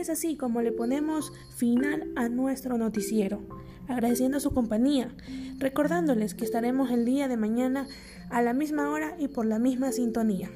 es así como le ponemos final a nuestro noticiero, agradeciendo su compañía, recordándoles que estaremos el día de mañana a la misma hora y por la misma sintonía.